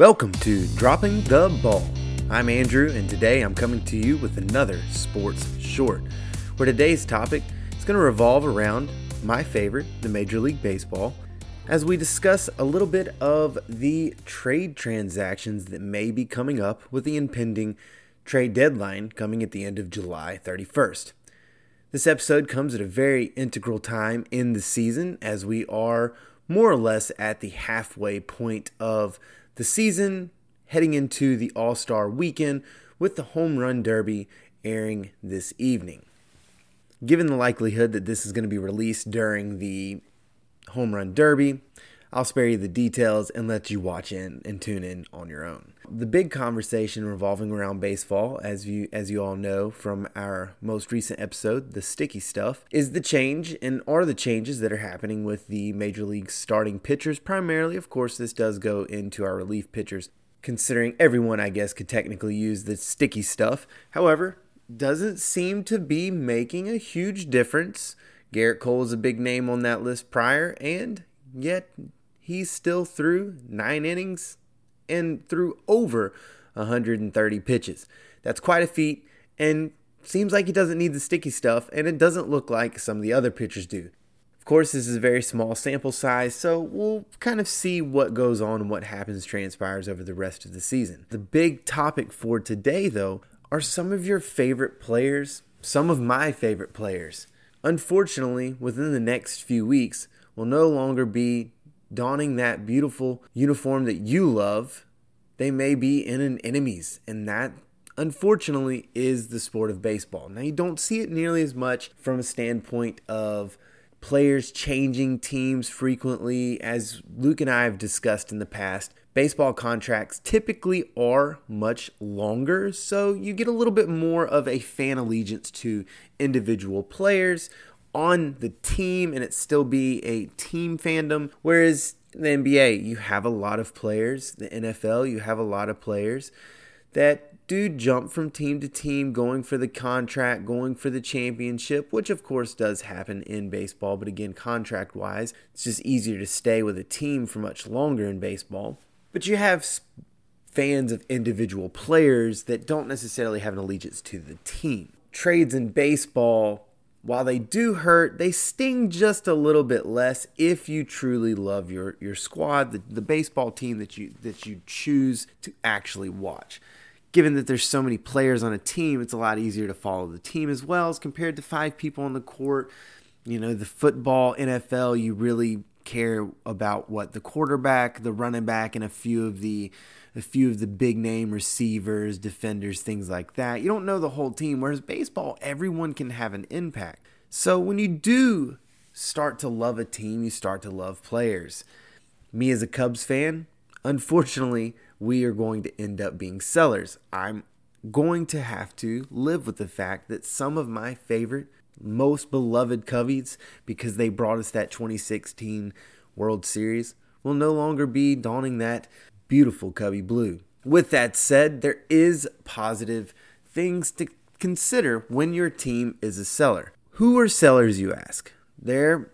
Welcome to Dropping the Ball. I'm Andrew, and today I'm coming to you with another sports short, where today's topic is going to revolve around my favorite, the Major League Baseball, as we discuss a little bit of the trade transactions that may be coming up with the impending trade deadline coming at the end of July 31st. This episode comes at a very integral time in the season as we are more or less at the halfway point of the season heading into the All Star weekend with the Home Run Derby airing this evening. Given the likelihood that this is going to be released during the Home Run Derby, I'll spare you the details and let you watch in and tune in on your own. The big conversation revolving around baseball, as you as you all know from our most recent episode, the sticky stuff, is the change and are the changes that are happening with the major league starting pitchers. Primarily, of course, this does go into our relief pitchers, considering everyone I guess could technically use the sticky stuff. However, doesn't seem to be making a huge difference. Gerrit Cole is a big name on that list prior, and yet he's still through nine innings and threw over 130 pitches. That's quite a feat, and seems like he doesn't need the sticky stuff, and it doesn't look like some of the other pitchers do. Of course, this is a very small sample size, so we'll kind of see what goes on and what happens transpires over the rest of the season. The big topic for today, though, are some of your favorite players, some of my favorite players. Unfortunately, within the next few weeks, will no longer be donning that beautiful uniform that you love, they may be in an enemy's. And that, unfortunately, is the sport of baseball. Now, you don't see it nearly as much from a standpoint of players changing teams frequently. As Luke and I have discussed in the past, baseball contracts typically are much longer, so you get a little bit more of a fan allegiance to individual players on the team and it still be a team fandom. Whereas the NBA, you have a lot of players. The NFL, you have a lot of players that do jump from team to team, going for the contract, going for the championship, which of course does happen in baseball. But again, contract wise, it's just easier to stay with a team for much longer in baseball. But you have fans of individual players that don't necessarily have an allegiance to the team. Trades in baseball while they do hurt, they sting just a little bit less if you truly love your your squad, the, the baseball team that you that you choose to actually watch. Given that there's so many players on a team, it's a lot easier to follow the team as well as compared to five people on the court. You know, the football, NFL, you really care about what the quarterback, the running back, and a few of the a few of the big name receivers, defenders, things like that. You don't know the whole team. Whereas baseball, everyone can have an impact. So when you do start to love a team, you start to love players. Me as a Cubs fan, unfortunately, we are going to end up being sellers. I'm going to have to live with the fact that some of my favorite, most beloved Cubbies, because they brought us that 2016 World Series, will no longer be donning that beautiful Cubby Blue. With that said, there is positive things to consider when your team is a seller. Who are sellers, you ask? There,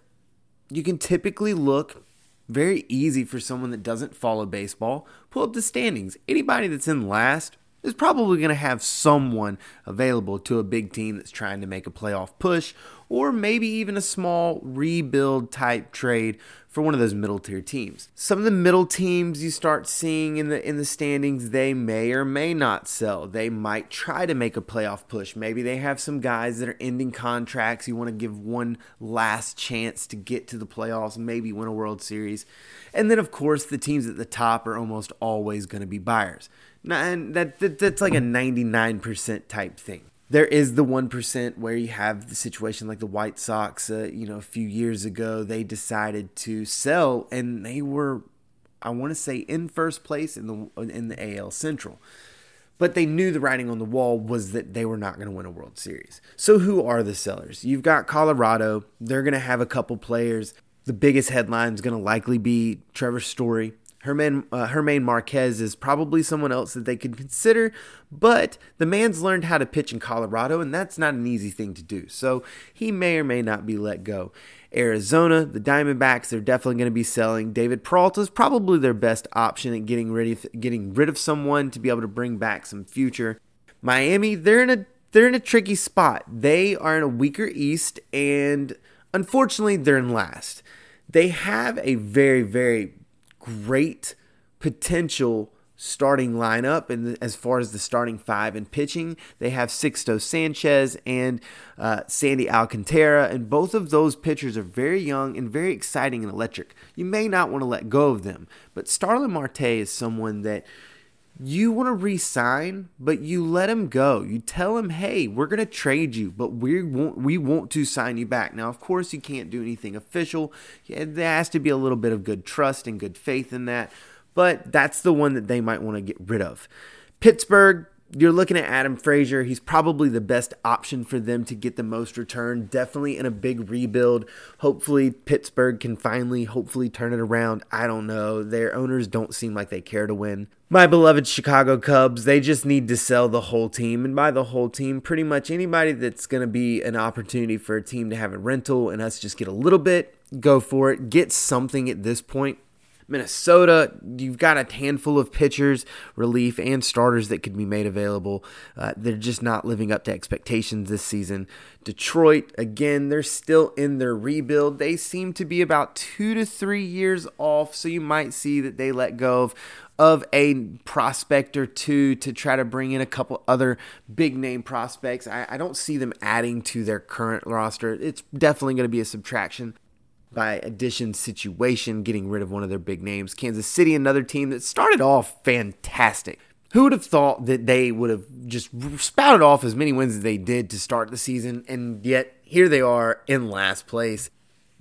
you can typically look very easy for someone that doesn't follow baseball. Pull up the standings. Anybody that's in last is probably going to have someone available to a big team that's trying to make a playoff push or maybe even a small rebuild type trade for one of those middle tier teams. Some of the middle teams you start seeing in the in the standings, they may or may not sell. They might try to make a playoff push. Maybe they have some guys that are ending contracts. You want to give one last chance to get to the playoffs, maybe win a World Series. And then of course, the teams at the top are almost always going to be buyers. And that, that that's like a 99% type thing there is the 1% where you have the situation like the White Sox, uh, you know, a few years ago, they decided to sell and they were, I want to say, in first place in the, in the AL Central. But they knew the writing on the wall was that they were not going to win a World Series. So, who are the sellers? You've got Colorado. They're going to have a couple players. The biggest headline is going to likely be Trevor Story. German, uh, German Marquez is probably someone else that they could consider, but the man's learned how to pitch in Colorado, and that's not an easy thing to do. So he may or may not be let go. Arizona, the Diamondbacks, they're definitely going to be selling. David Peralta is probably their best option at getting of getting rid of someone to be able to bring back some future. Miami, they're in a they're in a tricky spot. They are in a weaker East, and unfortunately, they're in last. They have a very very great potential starting lineup. And as far as the starting five and pitching they have Sixto Sanchez and uh, Sandy Alcantara. And both of those pitchers are very young and very exciting and electric. You may not want to let go of them but Starling Marte is someone that you want to re-sign but you let him go. You tell him hey we're going to trade you but we want we want to sign you back. Now of course you can't do anything official. There has to be a little bit of good trust and good faith in that but that's the one that they might want to get rid of. Pittsburgh, you're looking at Adam Frazier. He's probably the best option for them to get the most return. Definitely in a big rebuild. Hopefully, Pittsburgh can finally, hopefully, turn it around. I don't know. Their owners don't seem like they care to win. My beloved Chicago Cubs, they just need to sell the whole team. And by the whole team, pretty much anybody that's going to be an opportunity for a team to have a rental and us just get a little bit, go for it. Get something at this point Minnesota, you've got a handful of pitchers, relief, and starters that could be made available. Uh, they're just not living up to expectations this season. Detroit, again, they're still in their rebuild. They seem to be about two to three years off, so you might see that they let go of of a prospect or two to try to bring in a couple other big name prospects. I, I don't see them adding to their current roster. It's definitely going to be a subtraction by addition situation, getting rid of one of their big names. Kansas City, another team that started off fantastic. Who would have thought that they would have just spouted off as many wins as they did to start the season, and yet here they are in last place.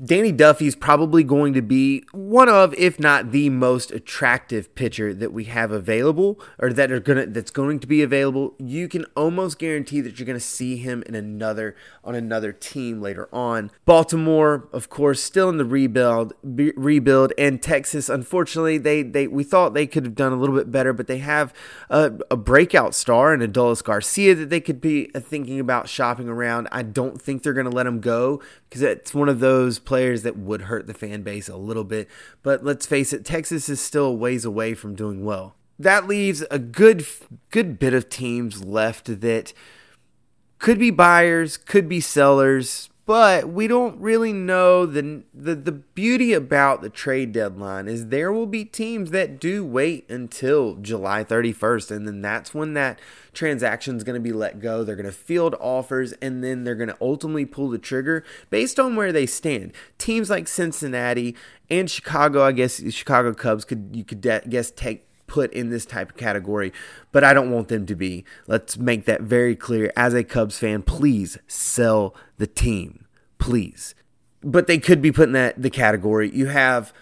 Danny Duffy's probably going to be one of, if not the most attractive pitcher that we have available, or that are gonna that's going to be available. You can almost guarantee that you're going to see him in another on another team later on. Baltimore, of course, still in the rebuild, be, rebuild, and Texas. Unfortunately, they they we thought they could have done a little bit better, but they have a, a breakout star in Adolis Garcia that they could be uh, thinking about shopping around. I don't think they're going to let him go because it's one of those players that would hurt the fan base a little bit. But let's face it, Texas is still ways away from doing well. That leaves a good good bit of teams left that could be buyers, could be sellers, but we don't really know the, the the beauty about the trade deadline is there will be teams that do wait until July 31st and then that's when that transaction is going to be let go. They're going to field offers and then they're going to ultimately pull the trigger based on where they stand. Teams like Cincinnati and Chicago I guess Chicago Cubs could you could de- guess take put in this type of category, but I don't want them to be. Let's make that very clear. As a Cubs fan, please sell the team. Please. But they could be put in that the category. You have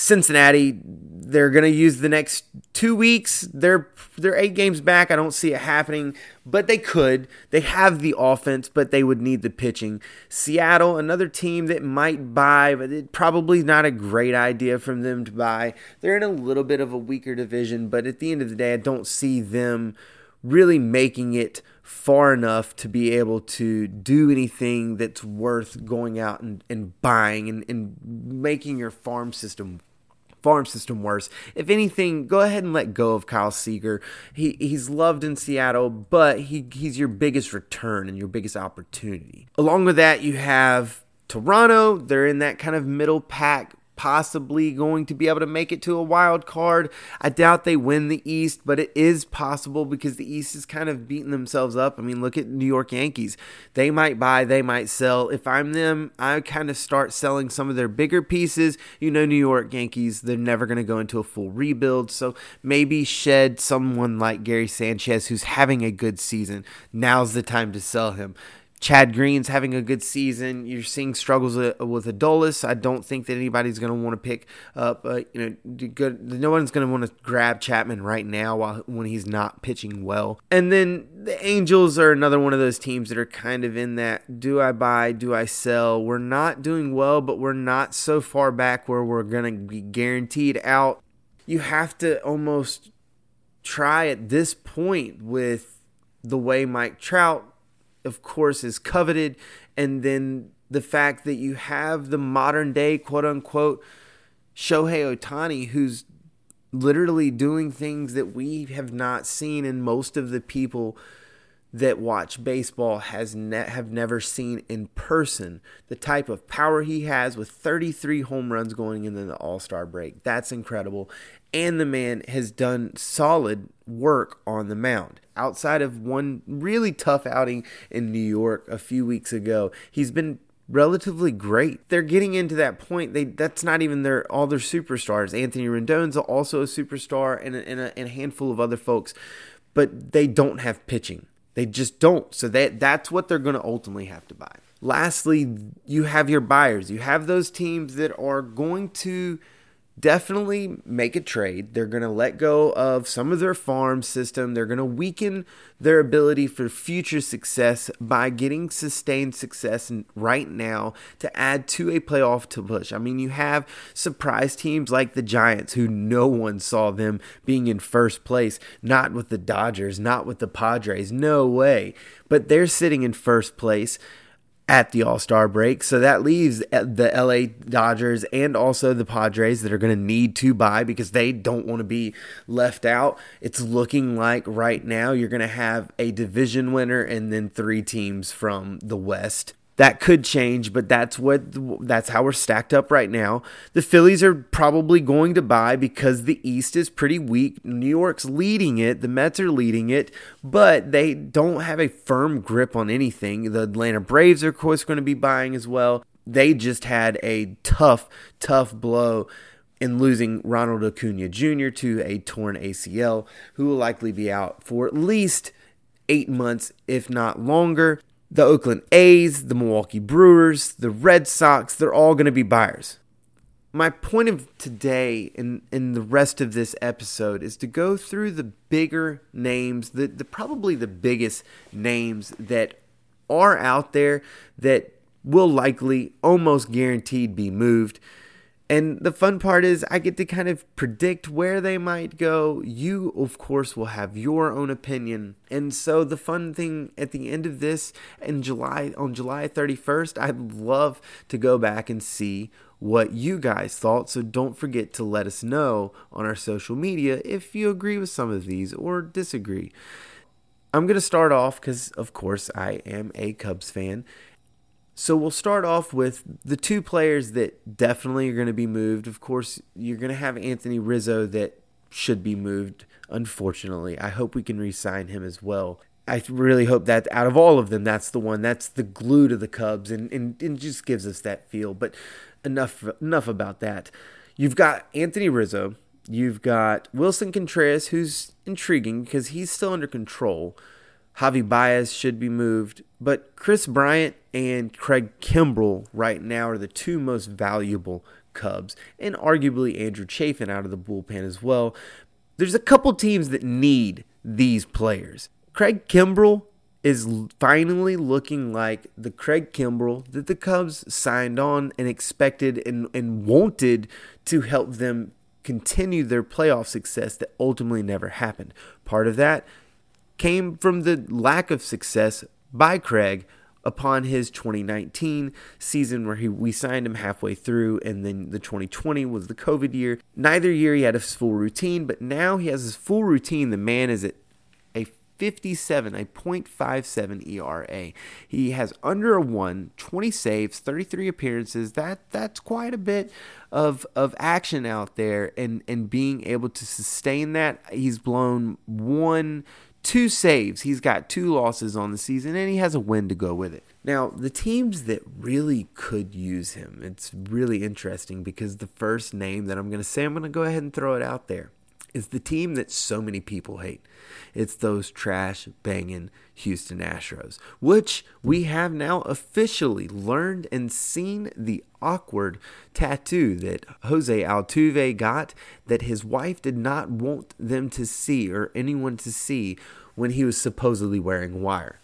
Cincinnati, they're going to use the next two weeks. They're they're eight games back. I don't see it happening, but they could. They have the offense, but they would need the pitching. Seattle, another team that might buy, but it probably not a great idea from them to buy. They're in a little bit of a weaker division, but at the end of the day, I don't see them really making it far enough to be able to do anything that's worth going out and, and buying and, and making your farm system farm system worse. If anything, go ahead and let go of Kyle Seager. He he's loved in Seattle, but he he's your biggest return and your biggest opportunity. Along with that, you have Toronto. They're in that kind of middle pack possibly going to be able to make it to a wild card. I doubt they win the East, but it is possible because the East is kind of beating themselves up. I mean, look at New York Yankees. They might buy, they might sell. If I'm them, I kind of start selling some of their bigger pieces. You know, New York Yankees, they're never going to go into a full rebuild. So maybe shed someone like Gary Sanchez who's having a good season. Now's the time to sell him. Chad Green's having a good season. You're seeing struggles with Aroldis. I don't think that anybody's going to want to pick up. Uh, you know, good. No one's going to want to grab Chapman right now while when he's not pitching well. And then the Angels are another one of those teams that are kind of in that: do I buy? Do I sell? We're not doing well, but we're not so far back where we're going to be guaranteed out. You have to almost try at this point with the way Mike Trout of course, is coveted, and then the fact that you have the modern day quote unquote Shohei Ohtani, who's literally doing things that we have not seen in most of the people that watch baseball has ne- have never seen in person. The type of power he has with 33 home runs going into the All-Star break. That's incredible. And the man has done solid work on the mound. Outside of one really tough outing in New York a few weeks ago, he's been relatively great. They're getting into that point. They that's not even their all their superstars. Anthony Rendon's also a superstar, and a, and a, and a handful of other folks, but they don't have pitching. They just don't. So that that's what they're going to ultimately have to buy. Lastly, you have your buyers. You have those teams that are going to definitely make a trade. They're going to let go of some of their farm system. They're going to weaken their ability for future success by getting sustained success right now to add to a playoff to push. I mean, you have surprise teams like the Giants, who no one saw them being in first place, not with the Dodgers, not with the Padres. No way. But they're sitting in first place at the All Star break. So that leaves uh, the LA Dodgers and also the Padres that are going to need to buy because they don't want to be left out. It's looking like right now you're going to have a division winner and then three teams from the West that could change, but that's what that's how we're stacked up right now. The Phillies are probably going to buy because the East is pretty weak. New York's leading it, the Mets are leading it, but they don't have a firm grip on anything. The Atlanta Braves are of course going to be buying as well. They just had a tough, tough blow in losing Ronald Acuna Jr. to a torn ACL, who will likely be out for at least eight months, if not longer the Oakland A's, the Milwaukee Brewers, the Red Sox, they're all going to be buyers. My point of today and in, the rest of this episode is to go through the bigger names, the, the probably the biggest names that are out there that will likely almost guaranteed be moved. And the fun part is, I get to kind of predict where they might go. You, of course, will have your own opinion. And so, the fun thing at the end of this, in July, on July 31st, I'd love to go back and see what you guys thought. So, don't forget to let us know on our social media if you agree with some of these or disagree. I'm going to start off because, of course, I am a Cubs fan. So we'll start off with the two players that definitely are going to be moved. Of course, you're going to have Anthony Rizzo that should be moved. Unfortunately, I hope we can re-sign him as well. I really hope that out of all of them, that's the one that's the glue to the Cubs and, and, and just gives us that feel. But enough enough about that. You've got Anthony Rizzo. You've got Willson Contreras, who's intriguing because he's still under control. Javi Baez should be moved, but Kris Bryant and Craig Kimbrel right now are the two most valuable Cubs, and arguably Andrew Chafin out of the bullpen as well. There's a couple teams that need these players. Craig Kimbrel is finally looking like the Craig Kimbrel that the Cubs signed on and expected and, and wanted to help them continue their playoff success that ultimately never happened. Part of that came from the lack of success by Craig upon his 2019 season where he we signed him halfway through and then the 2020 was the covid year. Neither year he had his full routine but now he has his full routine. The man is at a 57 a 0.57 ERA he has under a 1 20 saves 33 appearances. That that's quite a bit of of action out there and and being able to sustain that. He's blown one two saves. He's got two losses on the season, and he has a win to go with it. Now, the teams that really could use him, it's really interesting because the first name that I'm going to say, I'm going to go ahead and throw it out there, is the team that so many people hate. It's those trash banging Houston Astros, which we have now officially learned and seen the awkward tattoo that Jose Altuve got that his wife did not want them to see or anyone to see when he was supposedly wearing wire.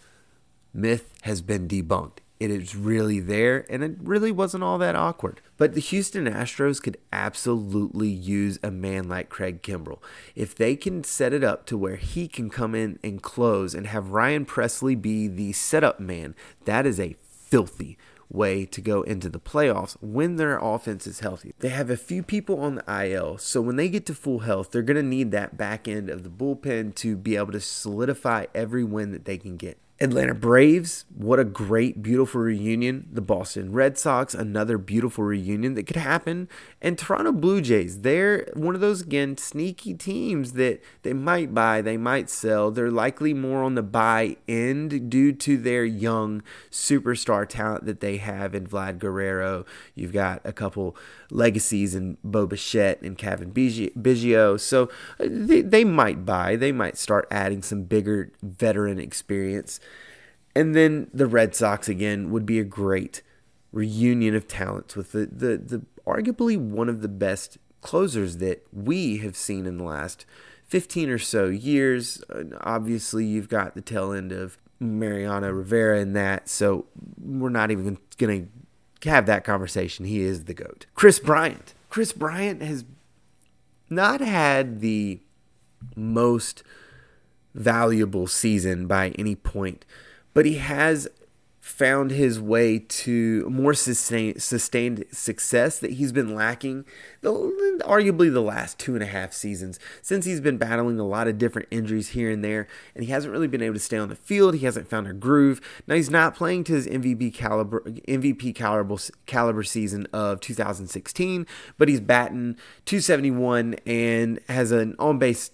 Myth has been debunked. It is really there, and it really wasn't all that awkward. But the Houston Astros could absolutely use a man like Craig Kimbrel. If they can set it up to where he can come in and close and have Ryan Pressly be the setup man, that is a filthy way to go into the playoffs when their offense is healthy. They have a few people on the IL, so when they get to full health, they're going to need that back end of the bullpen to be able to solidify every win that they can get. Atlanta Braves, what a great, beautiful reunion. The Boston Red Sox, another beautiful reunion that could happen. And Toronto Blue Jays, they're one of those, again, sneaky teams that they might buy, they might sell. They're likely more on the buy end due to their young superstar talent that they have in Vlad Guerrero. You've got a couple legacies in Bo Bichette and Cavan Biggio. So uh, they, they might buy, they might start adding some bigger veteran experience. And then the Red Sox again would be a great reunion of talents with the, the, the arguably one of the best closers that we have seen in the last 15 or so years. Obviously, you've got the tail end of Mariano Rivera in that, so we're not even going to have that conversation. He is the GOAT. Kris Bryant. Kris Bryant has not had the most valuable season by any point but he has found his way to more sustained, sustained success that he's been lacking the, arguably the last two and a half seasons since he's been battling a lot of different injuries here and there and he hasn't really been able to stay on the field. He hasn't found a groove. Now he's not playing to his MVP caliber MVP caliber caliber season of 2016 but he's batting 271 and has an on base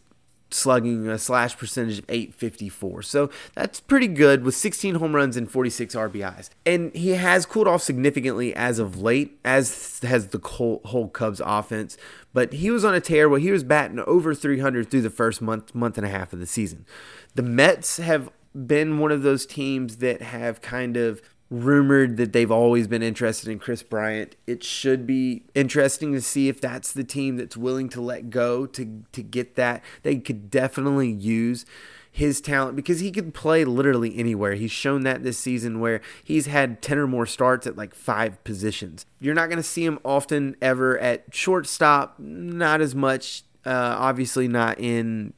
slugging a slash percentage of 854. So that's pretty good with 16 home runs and 46 RBIs. And he has cooled off significantly as of late, as has the whole, Cubs offense. But he was on a tear where he was batting over 300 through the first month, month and a half of the season. The Mets have been one of those teams that have kind of rumored that they've always been interested in Kris Bryant. It should be interesting to see if that's the team that's willing to let go to to get that. They could definitely use his talent because he could play literally anywhere. He's shown that this season where he's had 10 or more starts at like five positions. You're not going to see him often ever at shortstop, not as much. Uh, obviously, not in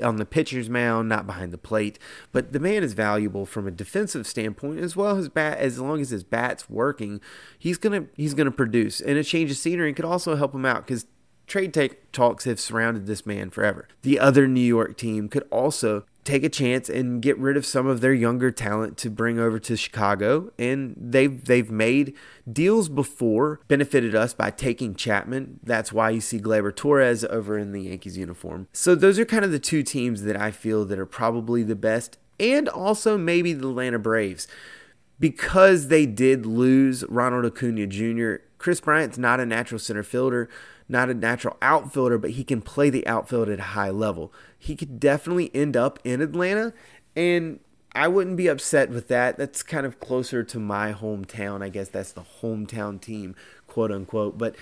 on the pitcher's mound, not behind the plate. But the man is valuable from a defensive standpoint as well as bat. As long as his bat's working, he's gonna he's gonna produce. And a change of scenery could also help him out because trade take talks have surrounded this man forever. The other New York team could also take a chance and get rid of some of their younger talent to bring over to Chicago. And they've they've made deals before, benefited us by taking Chapman. That's why you see Gleyber Torres over in the Yankees uniform. So those are kind of the two teams that I feel that are probably the best, and also maybe the Atlanta Braves. Because they did lose Ronald Acuna Jr., Kris Bryant's not a natural center fielder not a natural outfielder, but he can play the outfield at a high level. He could definitely end up in Atlanta, and I wouldn't be upset with that. That's kind of closer to my hometown. I guess that's the hometown team, quote unquote. But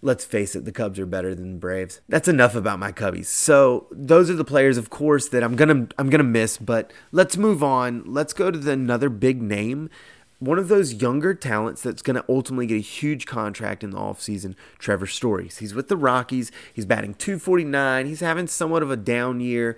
let's face it, the Cubs are better than the Braves. That's enough about my Cubbies. So those are the players, of course, that I'm gonna I'm gonna miss. But let's move on. Let's go to the, another big name one of those younger talents that's going to ultimately get a huge contract in the offseason, Trevor Story. He's with the Rockies. He's batting 249. He's having somewhat of a down year.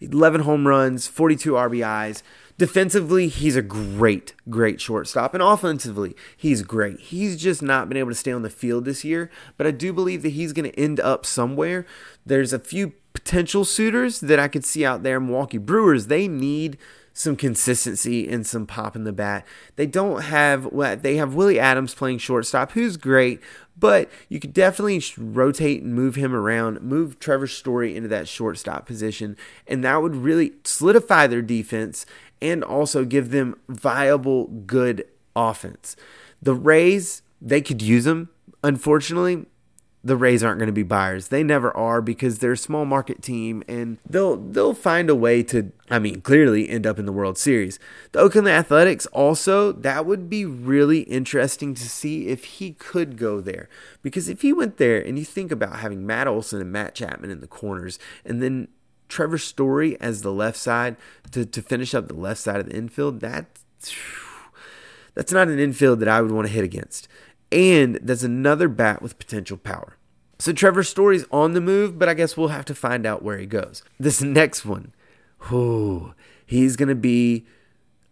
11 home runs, 42 RBIs. Defensively, he's a great, great shortstop. And offensively, he's great. He's just not been able to stay on the field this year. But I do believe that he's going to end up somewhere. There's a few potential suitors that I could see out there. Milwaukee Brewers, they need some consistency and some pop in the bat. They don't have what they have Willy Adames playing shortstop, who's great, but you could definitely rotate and move him around, move Trevor Story into that shortstop position, and that would really solidify their defense and also give them viable good offense. The Rays, they could use them. Unfortunately, the Rays aren't going to be buyers. They never are because they're a small market team and they'll they'll find a way to I mean clearly end up in the World Series. The Oakland Athletics also that would be really interesting to see if he could go there. Because if he went there and you think about having Matt Olson and Matt Chapman in the corners and then Trevor Story as the left side to, to finish up the left side of the infield, that's that's not an infield that I would want to hit against. And that's another bat with potential power. So Trevor Story's on the move, but I guess we'll have to find out where he goes. This next one, whoo, he's going to be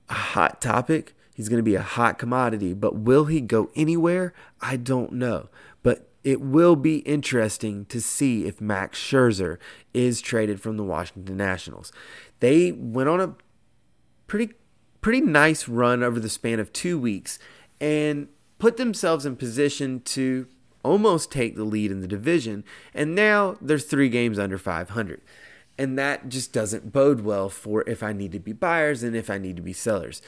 a hot topic. He's going to be a hot commodity, but will he go anywhere? I don't know. But it will be interesting to see if Max Scherzer is traded from the Washington Nationals. They went on a pretty pretty nice run over the span of 2 weeks and put themselves in position to almost take the lead in the division and now there's 3 games under 500 and that just doesn't bode well for if I need to be buyers and if I need to be sellers.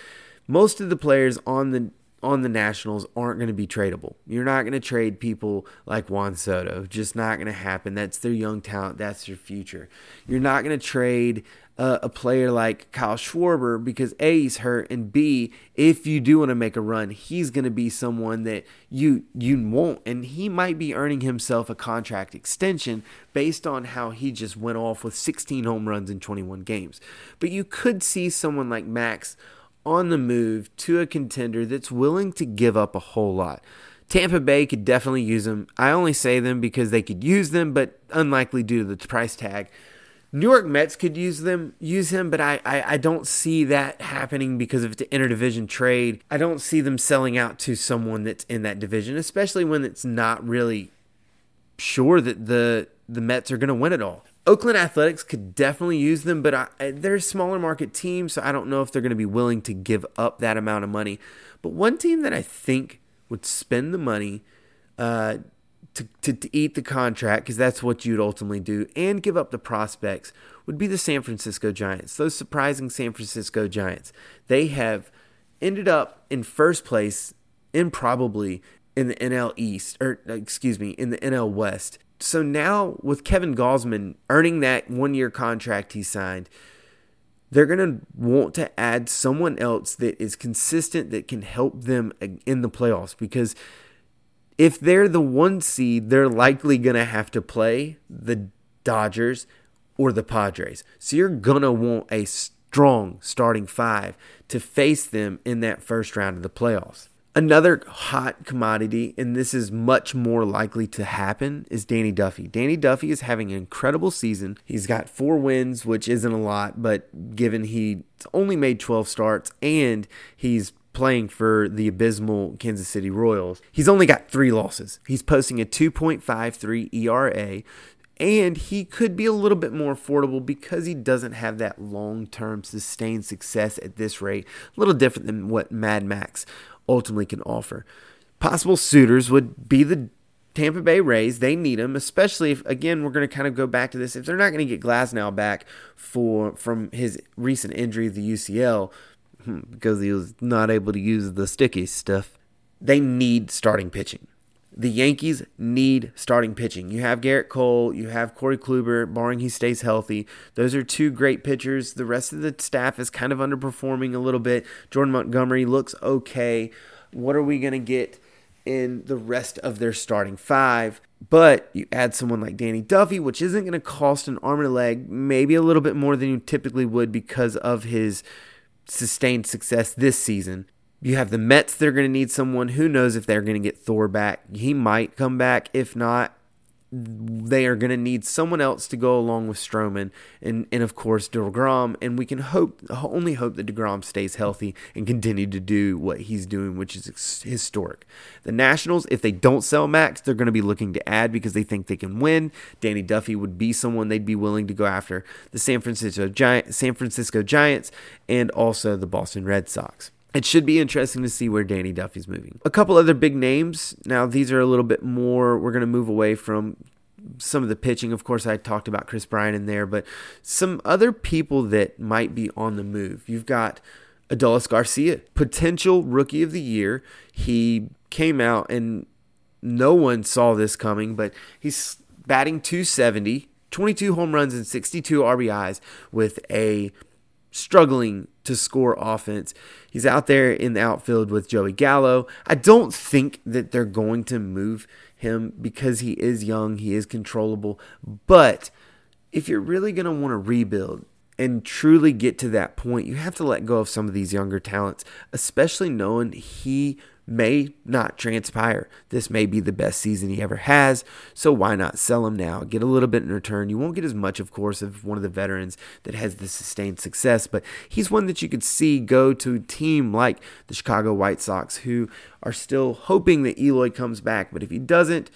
Most of the players on the on the Nationals aren't going to be tradable. You're not going to trade people like Juan Soto. Just not going to happen. That's their young talent. That's their future. You're not going to trade a player like Kyle Schwarber because A, he's hurt, and B, if you do want to make a run, he's going to be someone that you you won't, and he might be earning himself a contract extension based on how he just went off with 16 home runs in 21 games. But you could see someone like Max on the move to a contender that's willing to give up a whole lot. Tampa Bay could definitely use them. I only say them because they could use them, but unlikely due to the price tag. New York Mets could use them, use him, but I, I, I don't see that happening because of the interdivision trade. I don't see them selling out to someone that's in that division, especially when it's not really sure that the the Mets are going to win it all. Oakland Athletics could definitely use them, but I, they're a smaller market team, so I don't know if they're going to be willing to give up that amount of money. But one team that I think would spend the money uh, to, to, to eat the contract, because that's what you'd ultimately do, and give up the prospects, would be the San Francisco Giants. Those surprising San Francisco Giants. They have ended up in first place, improbably, in the NL East, or excuse me, in the NL West so now with Kevin Gausman earning that one year contract he signed, they're going to want to add someone else that is consistent that can help them in the playoffs because if they're the one seed, they're likely going to have to play the Dodgers or the Padres. So you're going to want a strong starting five to face them in that first round of the playoffs. Another hot commodity, and this is much more likely to happen, is Danny Duffy. Danny Duffy is having an incredible season. He's got four wins, which isn't a lot, but given he's only made 12 starts and he's playing for the abysmal Kansas City Royals, he's only got three losses. He's posting a 2.53 ERA, and he could be a little bit more affordable because he doesn't have that long term sustained success at this rate. A little different than what Mad Max ultimately can offer. Possible suitors would be the Tampa Bay Rays. They need him, especially if again we're going to kind of go back to this. If they're not going to get Glasnow back for from his recent injury, the UCL, hmm, because he was not able to use the sticky stuff, they need starting pitching. The Yankees need starting pitching. You have Gerrit Cole, you have Corey Kluber, barring he stays healthy. Those are two great pitchers. The rest of the staff is kind of underperforming a little bit. Jordan Montgomery looks okay. What are we going to get in the rest of their starting five? But you add someone like Danny Duffy, which isn't going to cost an arm and a leg, maybe a little bit more than you typically would because of his sustained success this season. You have the Mets, they're going to need someone. Who knows if they're going to get Thor back? He might come back. If not, they are going to need someone else to go along with Stroman and, and of course DeGrom. And we can hope, only hope that DeGrom stays healthy and continue to do what he's doing, which is historic. The Nationals, if they don't sell Max, they're going to be looking to add because they think they can win. Danny Duffy would be someone they'd be willing to go after. The San Francisco Giant, San Francisco Giants, and also the Boston Red Sox it should be interesting to see where Danny Duffy's moving. A couple other big names. Now, these are a little bit more, we're going to move away from some of the pitching. Of course, I talked about Kris Bryant in there, but some other people that might be on the move. You've got Adolis Garcia, potential rookie of the year. He came out and no one saw this coming, but he's batting 270, 22 home runs and 62 RBIs with a struggling to score offense. He's out there in the outfield with Joey Gallo. I don't think that they're going to move him because he is young, he is controllable. But if you're really going to want to rebuild and truly get to that point, you have to let go of some of these younger talents, especially knowing he may not transpire. This may be the best season he ever has, so why not sell him now? Get a little bit in return. You won't get as much, of course, of one of the veterans that has the sustained success, but he's one that you could see go to a team like the Chicago White Sox, who are still hoping that Eloy comes back. But if he doesn't,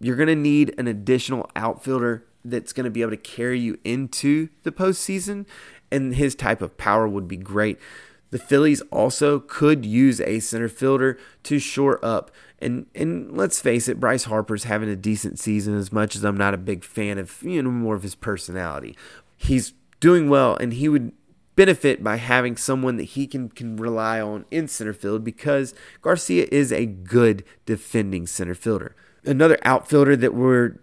you're going to need an additional outfielder that's going to be able to carry you into the postseason, and his type of power would be great. The Phillies also could use a center fielder to shore up. And and let's face it, Bryce Harper's having a decent season as much as I'm not a big fan of, you know, more of his personality. He's doing well and he would benefit by having someone that he can, can rely on in center field because Garcia is a good defending center fielder. Another outfielder that we're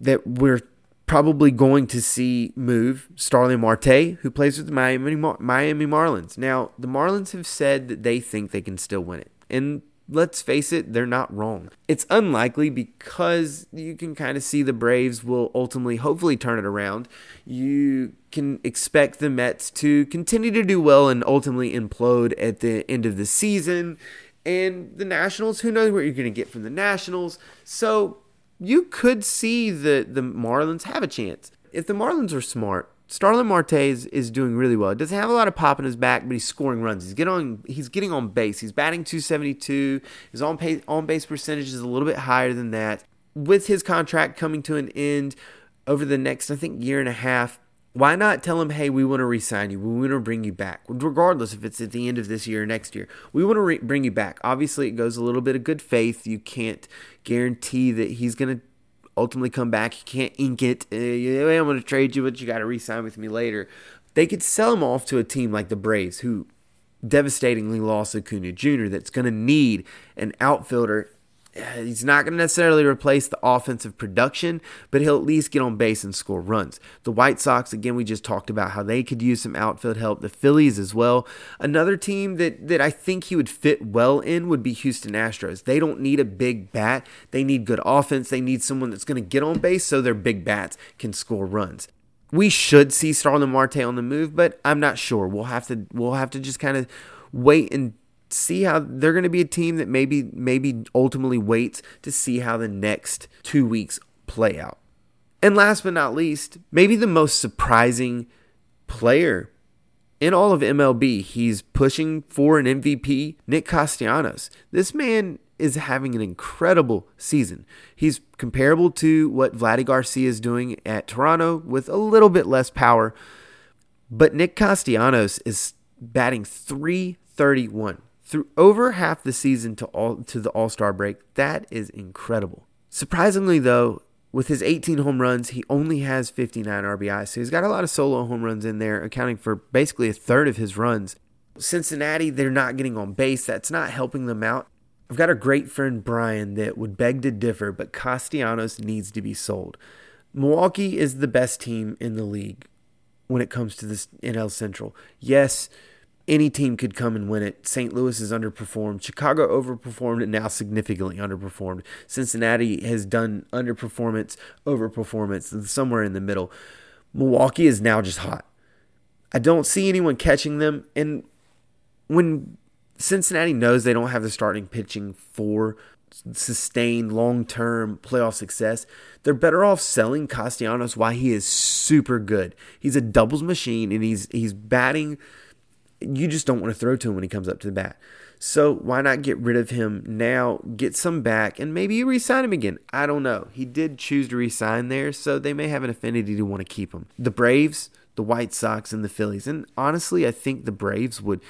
that we're probably going to see move Starling Marte, who plays with the Miami, Miami Marlins. Now, the Marlins have said that they think they can still win it. And let's face it, they're not wrong. It's unlikely because you can kind of see the Braves will ultimately, hopefully, turn it around. You can expect the Mets to continue to do well and ultimately implode at the end of the season. And the Nationals, who knows what you're going to get from the Nationals. So you could see the the Marlins have a chance. If the Marlins are smart, Starling Marte is, is doing really well. He doesn't have a lot of pop in his back, but he's scoring runs. He's getting on he's getting on base. He's batting 272. His on on base percentage is a little bit higher than that. With his contract coming to an end over the next I think year and a half, why not tell him, hey, we want to re-sign you. We want to bring you back, regardless if it's at the end of this year or next year. We want to re- bring you back. Obviously, it goes a little bit of good faith. You can't guarantee that he's going to ultimately come back. You can't ink it. Uh, I'm going to trade you, but you got to re-sign with me later. They could sell him off to a team like the Braves, who devastatingly lost Acuna Jr. That's going to need an outfielder he's not going to necessarily replace the offensive production, but he'll at least get on base and score runs. The White Sox, again, we just talked about how they could use some outfield help. The Phillies as well. Another team that, that I think he would fit well in would be Houston Astros. They don't need a big bat, they need good offense. They need someone that's going to get on base so their big bats can score runs. We should see Starling Marte on the move, but I'm not sure. We'll have to we'll have to just kind of wait and see how they're going to be a team that maybe maybe ultimately waits to see how the next 2 weeks play out. And last but not least, maybe the most surprising player in all of MLB, he's pushing for an MVP, Nick Castellanos. This man is having an incredible season. He's comparable to what Vladdy Garcia is doing at Toronto with a little bit less power. But Nick Castellanos is batting 331 through over half the season to all to the All-Star break. That is incredible. Surprisingly though, with his 18 home runs, he only has 59 RBI. So he's got a lot of solo home runs in there, accounting for basically a third of his runs. Cincinnati, they're not getting on base. That's not helping them out. I've got a great friend, Brian, that would beg to differ, but Castellanos needs to be sold. Milwaukee is the best team in the league when it comes to this NL Central. Yes, any team could come and win it. St. Louis has underperformed. Chicago overperformed and now significantly underperformed. Cincinnati has done underperformance, overperformance, somewhere in the middle. Milwaukee is now just hot. I don't see anyone catching them. And when Cincinnati knows they don't have the starting pitching for sustained long term playoff success, they're better off selling Castellanos Why he is super good. He's a doubles machine and he's he's batting you just don't want to throw to him when he comes up to the bat. So why not get rid of him now, get some back, and maybe you re-sign him again? I don't know. He did choose to re-sign there, so they may have an affinity to want to keep him. The Braves, the White Sox, and the Phillies. And honestly, I think the Braves would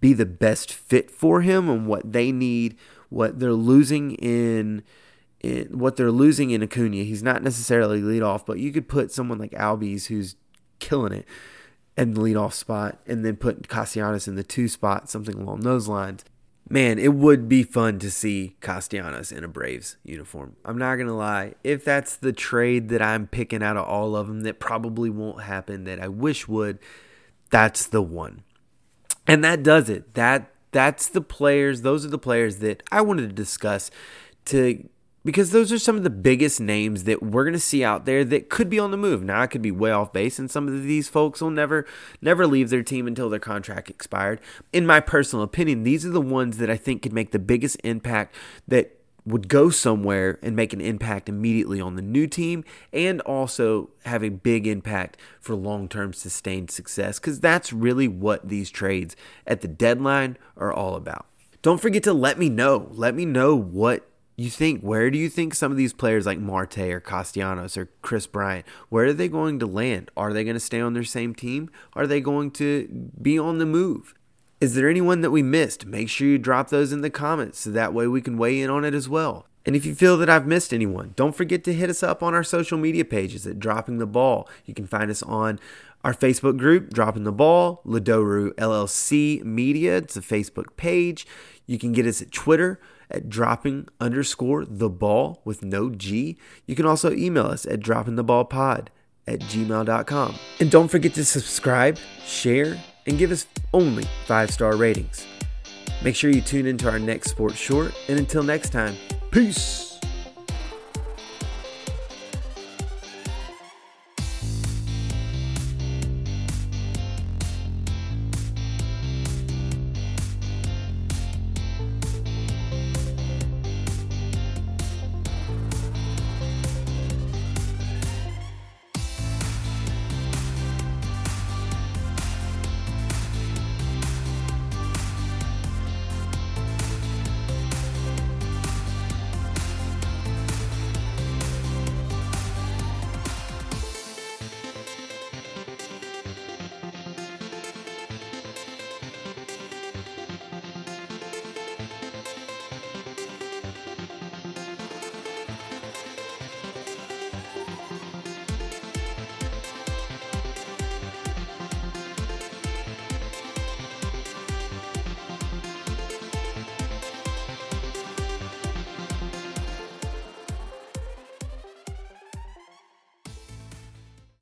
be the best fit for him and what they need, what they're losing in in what they're losing in Acuna. He's not necessarily lead off, but you could put someone like Albies who's killing it and the leadoff spot, and then put Castellanos in the two spot, something along those lines. Man, it would be fun to see Castellanos in a Braves uniform. I'm not going to lie. If that's the trade that I'm picking out of all of them that probably won't happen, that I wish would, that's the one. And that does it. That that's the players, those are the players that I wanted to discuss to because those are some of the biggest names that we're going to see out there that could be on the move. Now, I could be way off base, and some of these folks will never, never leave their team until their contract expired. In my personal opinion, these are the ones that I think could make the biggest impact that would go somewhere and make an impact immediately on the new team and also have a big impact for long term sustained success because that's really what these trades at the deadline are all about. Don't forget to let me know. Let me know what you think. Where do you think some of these players like Marte or Castellanos or Kris Bryant, where are they going to land? Are they going to stay on their same team? Are they going to be on the move? Is there anyone that we missed? Make sure you drop those in the comments so that way we can weigh in on it as well. And if you feel that I've missed anyone, don't forget to hit us up on our social media pages at Dropping the Ball. You can find us on our Facebook group, Dropping the Ball, Ladoru LLC Media. It's a Facebook page. You can get us at Twitter at dropping underscore the ball with no G. You can also email us at droppingtheballpod the ball pod at gmail.com. And don't forget to subscribe, share, and give us only five star ratings. Make sure you tune into our next sports short, and until next time, peace.